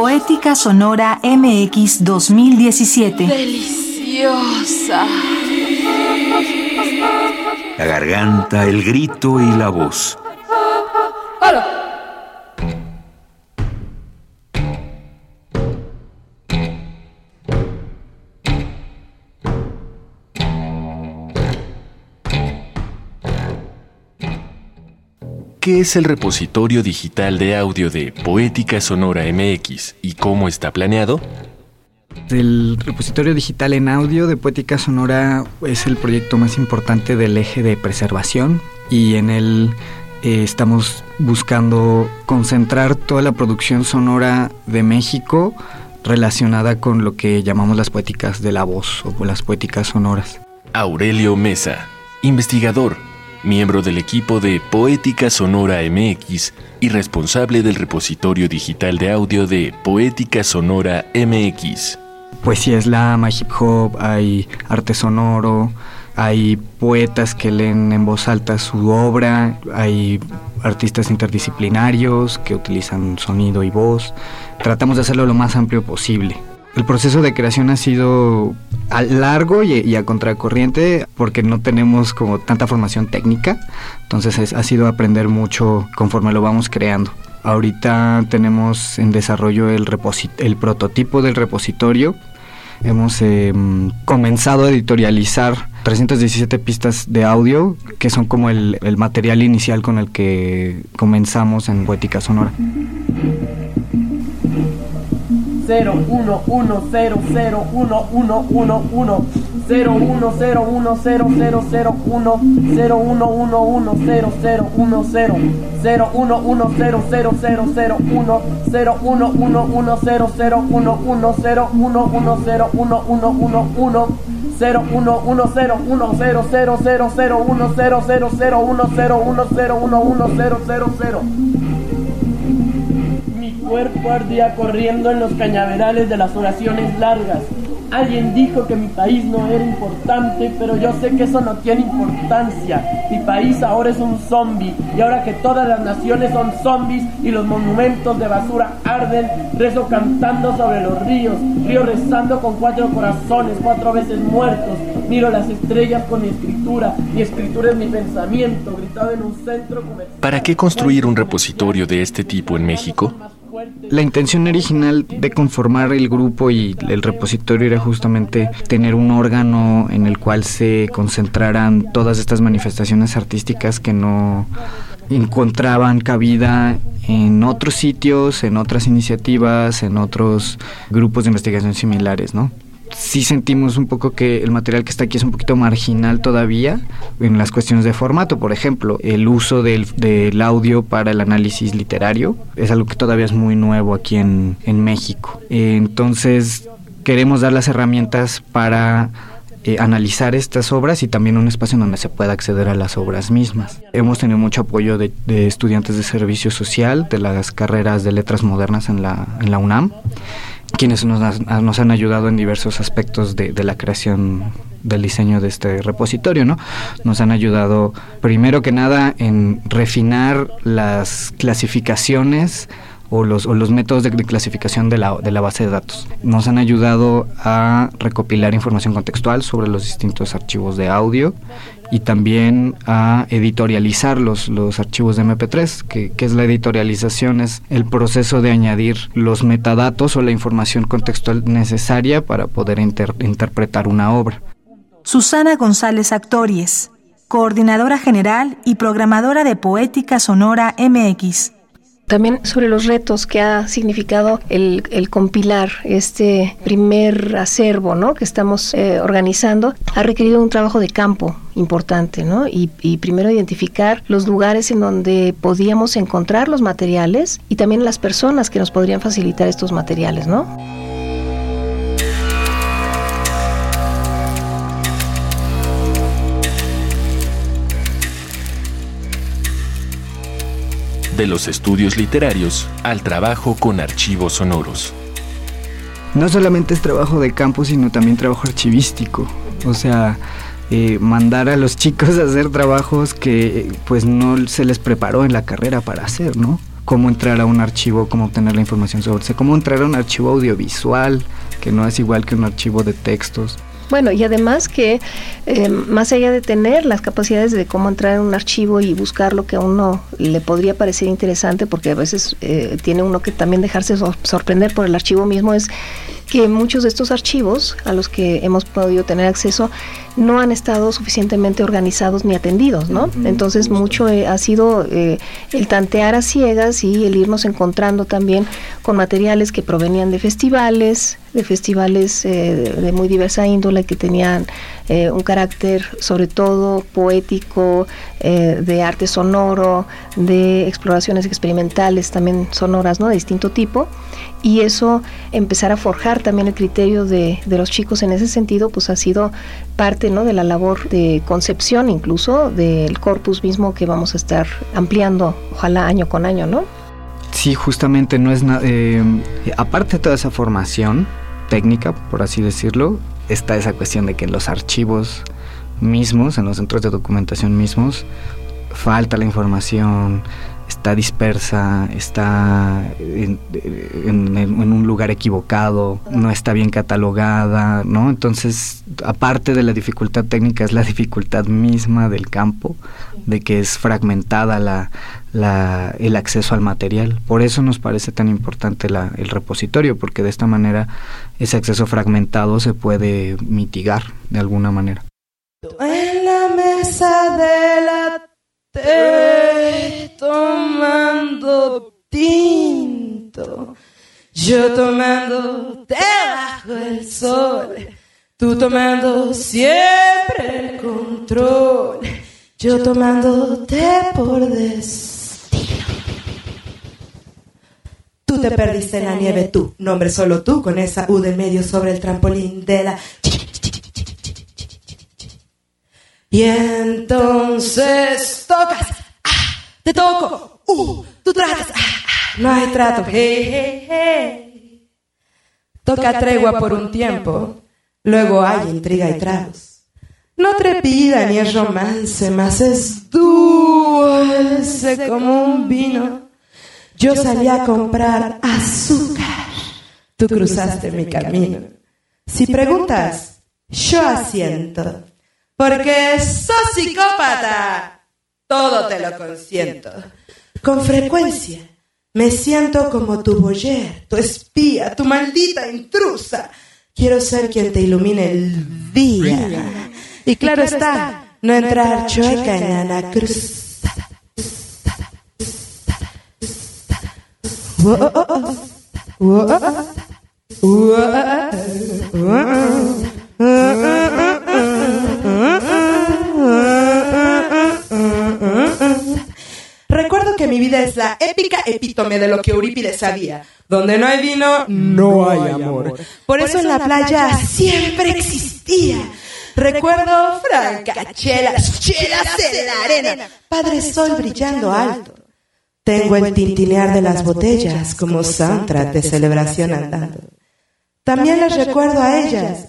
Poética Sonora MX 2017. Deliciosa. La garganta, el grito y la voz. ¿Qué es el repositorio digital de audio de Poética Sonora MX y cómo está planeado? El repositorio digital en audio de Poética Sonora es el proyecto más importante del eje de preservación y en él eh, estamos buscando concentrar toda la producción sonora de México relacionada con lo que llamamos las poéticas de la voz o las poéticas sonoras. Aurelio Mesa, investigador, miembro del equipo de Poética Sonora MX y responsable del repositorio digital de audio de Poética Sonora MX. Poesía slam, hay hip hop, hay arte sonoro, hay poetas que leen en voz alta su obra, hay artistas interdisciplinarios que utilizan sonido y voz. Tratamos de hacerlo lo más amplio posible. El proceso de creación ha sido a largo y, a contracorriente porque no tenemos como tanta formación técnica, entonces ha sido aprender mucho conforme lo vamos creando. Ahorita tenemos en desarrollo el, el prototipo del repositorio. Hemos em, comenzado a editorializar 317 pistas de audio, que son como el, el material inicial con el que comenzamos en Poética Sonora. 0 1 1 0 0 1 1 1 1 0 1 0 1 0 0 0 1 0 1 1 1 0 0 1 0 0 1 1 0 0 0 0 1 0 1 1 1 0 0 1 1 0 1 1 0 1 1 1 1 0 1 1 0 1 0 0 0 0 1 0 0 0 1 0 1 0 1 1 0 0 0 cuerpo ardía corriendo en los cañaverales de las oraciones largas. Alguien dijo que mi país no era importante, pero yo sé que eso no tiene importancia. Mi país ahora es un zombie, y ahora que todas las naciones son zombies y los monumentos de basura arden, rezo cantando sobre los ríos, río rezando con cuatro corazones, cuatro veces muertos. Miro las estrellas con mi escritura, mi escritura es mi pensamiento, gritado en un centro comercial. ¿Para qué construir un repositorio de este tipo en México? La intención original de conformar el grupo y el repositorio era justamente tener un órgano en el cual se concentraran todas estas manifestaciones artísticas que no encontraban cabida en otros sitios, en otras iniciativas, en otros grupos de investigación similares, ¿no? Sí sentimos un poco que el material que está aquí es un poquito marginal todavía en las cuestiones de formato. Por ejemplo, el uso del, audio para el análisis literario es algo que todavía es muy nuevo aquí en, México. entonces, queremos dar las herramientas para eh, analizar estas obras y también un espacio en donde se pueda acceder a las obras mismas. Hemos tenido mucho apoyo de, estudiantes de servicio social, de las carreras de letras modernas en la, en la UNAM quienes nos, nos, han ayudado en diversos aspectos de, la creación del diseño de este repositorio, ¿no? Nos han ayudado, primero que nada, en refinar las clasificaciones o los, o los métodos de clasificación de la, de la base de datos. Nos han ayudado a recopilar información contextual sobre los distintos archivos de audio y también a editorializar los, los archivos de MP3, que, que, es la editorialización, es el proceso de añadir los metadatos o la información contextual necesaria para poder interpretar una obra. Susana González Actories, coordinadora general y programadora de Poética Sonora MX. También sobre los retos que ha significado el, compilar este primer acervo ¿no? que estamos eh, organizando, ha requerido un trabajo de campo importante, ¿no? Y, y, primero identificar los lugares en donde podíamos encontrar los materiales y también las personas que nos podrían facilitar estos materiales, ¿no? De los estudios literarios al trabajo con archivos sonoros. No solamente es trabajo de campo, sino también trabajo archivístico. O sea, eh, mandar a los chicos a hacer trabajos que pues no se les preparó en la carrera para hacer, ¿no? cómo entrar a un archivo, cómo obtener la información sobre cómo entrar a un archivo audiovisual, que no es igual que un archivo de textos. Bueno, y además que eh, más allá de tener las capacidades de cómo entrar en un archivo y buscar lo que a uno le podría parecer interesante, porque a veces eh, tiene uno que también dejarse sorprender por el archivo mismo, es que muchos de estos archivos a los que hemos podido tener acceso no han estado suficientemente organizados ni atendidos, ¿no? Entonces mucho eh, ha sido eh, el tantear a ciegas y el irnos encontrando también con materiales que provenían de festivales, de festivales eh, de muy diversa índole que tenían un carácter sobre todo poético, de arte sonoro, de exploraciones experimentales también sonoras, ¿no? De distinto tipo y eso empezar a forjar también el criterio de, de, los chicos en ese sentido pues ha sido parte ¿no? de la labor de concepción incluso del corpus mismo que vamos a estar ampliando ojalá año con año no sí justamente no es eh, aparte de toda esa formación técnica por así decirlo está esa cuestión de que en los archivos mismos en los centros de documentación mismos falta la información está dispersa, está en, un lugar equivocado, no está bien catalogada, ¿no? Entonces, aparte de la dificultad técnica, es la dificultad misma del campo, de que es fragmentada la, el acceso al material. Por eso nos parece tan importante la, el repositorio, porque de esta manera ese acceso fragmentado se puede mitigar de alguna manera. En la mesa de la tomando tinto, yo tomando debajo el sol, tú tomando siempre el control, yo tomándote por destino. Tú te perdiste en la nieve, tú, nombre solo tú, con esa U del medio sobre el trampolín de la y entonces tocas, ah, te toco, uh, tú tratas, ah, ah, no hay trato, hey, hey, hey. Toca tregua por un tiempo, luego hay intriga y tragos. No trepida ni es romance, más es dulce como un vino. Yo salí a comprar azúcar, tú cruzaste mi camino. Si preguntas, yo asiento porque sos psicópata. Todo te lo consiento. Con frecuencia me siento como tu boyer, tu espía, tu maldita intrusa. Quiero ser quien te ilumine el día. Y claro está, no entrar chueca en la cruz. Recuerdo que mi vida es la épica epítome de lo que Eurípides sabía. Donde no hay vino, no hay amor. Por eso en la playa siempre existía. Recuerdo francachelas, chelas en la arena, Padre Sol brillando alto. Tengo el tintinear de las botellas como soundtrack de celebración andando. También les recuerdo a ellas,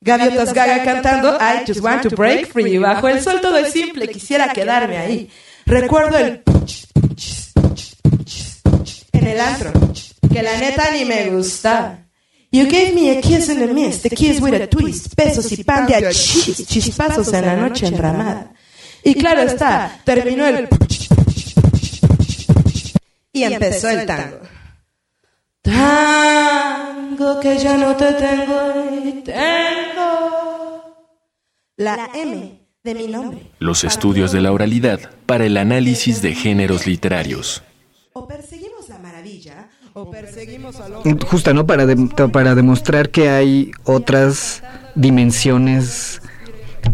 Gaviotas Gaga cantando I just want to break free. Bajo el sol todo es simple, quisiera quedarme ahí. Recuerdo el en el antro, que la neta ni me gusta. You gave me a kiss in the mist, a kiss with a twist, besos y pan de chis, chispazos en la noche enramada. Y claro está, terminó el y empezó el tango. Tango que ya no te tengo y tengo la M de mi nombre. Los estudios de la oralidad para el análisis de géneros literarios. O perseguimos la maravilla o perseguimos a lo... Justo, ¿no? Para, para demostrar que hay otras dimensiones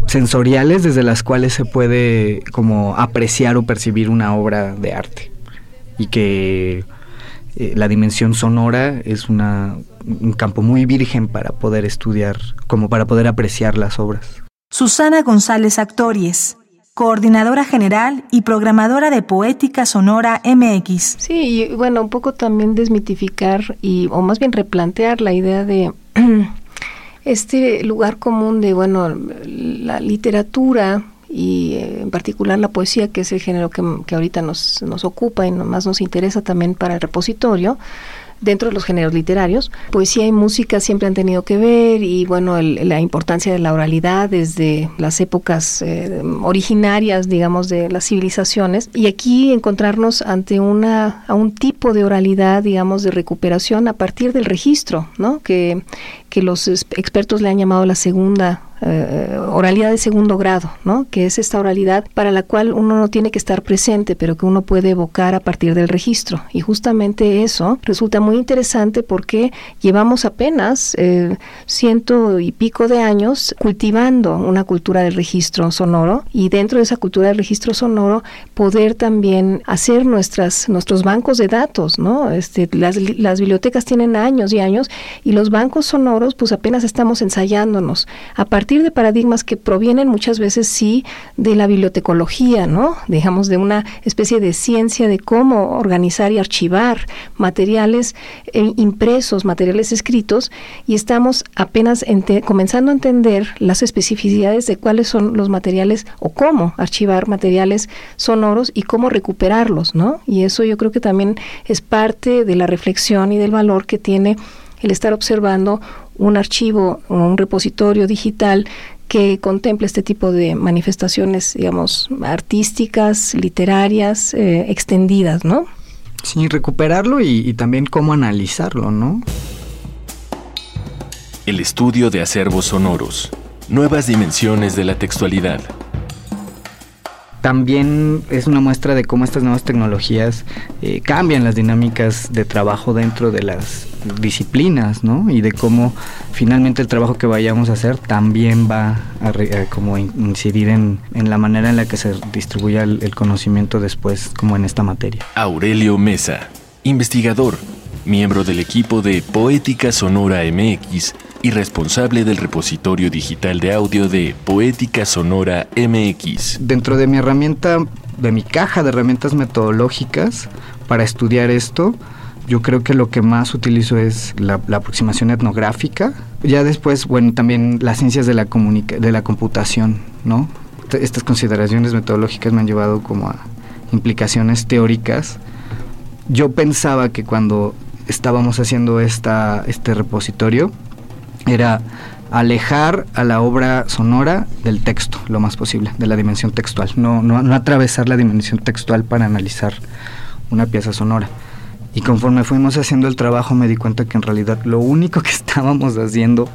sensoriales desde las cuales se puede como apreciar o percibir una obra de arte y que eh, la dimensión sonora es una, un campo muy virgen para poder estudiar, como para poder apreciar las obras. Susana González Actories, coordinadora general y programadora de Poética Sonora MX. Sí, y bueno, un poco también desmitificar y, o más bien replantear la idea de este lugar común de, bueno, la literatura y eh, en particular la poesía, que es el género que, que ahorita nos, nos ocupa y más nos interesa también para el repositorio, dentro de los géneros literarios. Poesía y música siempre han tenido que ver y bueno, la importancia de la oralidad desde las épocas eh, originarias, digamos, de las civilizaciones. Y aquí encontrarnos ante una, a un tipo de oralidad, digamos, de recuperación a partir del registro, ¿no? Que, que los expertos le han llamado la segunda eh, oralidad de segundo grado, ¿no? que es esta oralidad para la cual uno no tiene que estar presente, pero que uno puede evocar a partir del registro. Y justamente eso resulta muy interesante porque llevamos apenas eh, ciento y pico de años cultivando una cultura del registro sonoro y dentro de esa cultura del registro sonoro poder también hacer nuestras, nuestros bancos de datos. ¿no? Este, las, las bibliotecas tienen años y años y los bancos sonoros pues apenas estamos ensayándonos a partir de paradigmas que provienen muchas veces sí de la bibliotecología, ¿no? Digamos de una especie de ciencia de cómo organizar y archivar materiales eh, impresos, materiales escritos y estamos apenas comenzando a entender las especificidades de cuáles son los materiales o cómo archivar materiales sonoros y cómo recuperarlos, ¿no? Y eso yo creo que también es parte de la reflexión y del valor que tiene el estar observando un archivo o un repositorio digital que contemple este tipo de manifestaciones, digamos, artísticas, literarias, eh, extendidas, ¿no? Sí, recuperarlo y, y también cómo analizarlo, ¿no? El estudio de acervos sonoros. Nuevas dimensiones de la textualidad también es una muestra de cómo estas nuevas tecnologías eh, cambian las dinámicas de trabajo dentro de las disciplinas, ¿no? Y de cómo finalmente el trabajo que vayamos a hacer también va a, como incidir en, la manera en la que se distribuya el conocimiento después, como en esta materia. Aurelio Mesa, investigador, miembro del equipo de Poética Sonora MX y responsable del repositorio digital de audio de Poética Sonora MX. Dentro de mi herramienta, de mi caja de herramientas metodológicas para estudiar esto, yo creo que lo que más utilizo es la, aproximación etnográfica. Ya después, bueno, también las ciencias de la, de la computación, ¿no? Estas consideraciones metodológicas me han llevado como a implicaciones teóricas. Yo pensaba que cuando estábamos haciendo esta, este repositorio, era alejar a la obra sonora del texto lo más posible, de la dimensión textual, no, no, no atravesar la dimensión textual para analizar una pieza sonora. Y conforme fuimos haciendo el trabajo me di cuenta que en realidad lo único que estábamos haciendo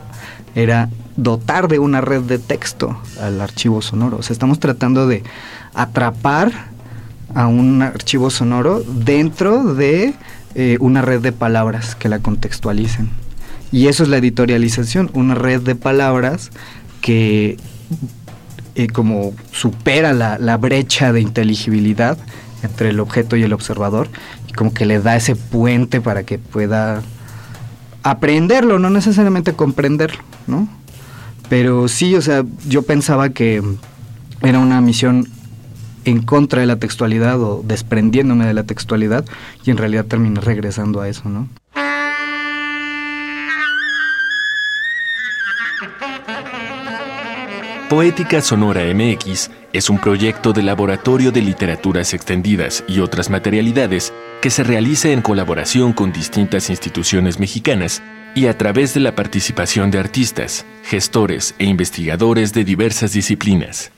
era dotar de una red de texto al archivo sonoro. O sea, estamos tratando de atrapar a un archivo sonoro dentro de eh, una red de palabras que la contextualicen. Y eso es la editorialización, una red de palabras que eh, como supera la, brecha de inteligibilidad entre el objeto y el observador como que le da ese puente para que pueda aprenderlo, no necesariamente comprenderlo, ¿no? Pero sí, o sea, yo pensaba que era una misión en contra de la textualidad o desprendiéndome de la textualidad y en realidad terminé regresando a eso, ¿no? Poética Sonora MX es un proyecto de Laboratorio de Literaturas Extendidas y otras materialidades que se realiza en colaboración con distintas instituciones mexicanas y a través de la participación de artistas, gestores e investigadores de diversas disciplinas.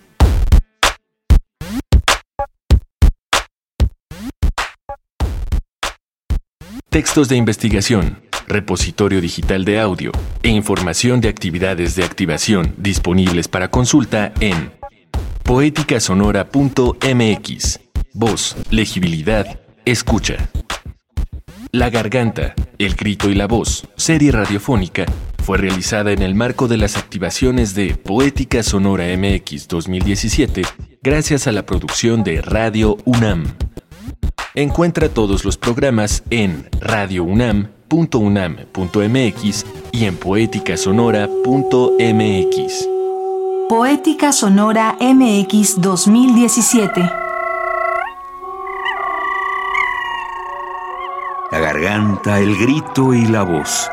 Textos de investigación, repositorio digital de audio e información de actividades de activación disponibles para consulta en poéticasonora.mx. Voz, legibilidad, escucha. La garganta, el grito y la voz, serie radiofónica, fue realizada en el marco de las activaciones de Poética Sonora MX 2017 gracias a la producción de Radio UNAM. Encuentra todos los programas en radiounam.unam.mx y en poéticasonora.mx. Poética Sonora MX 2017. Garganta, el grito y la voz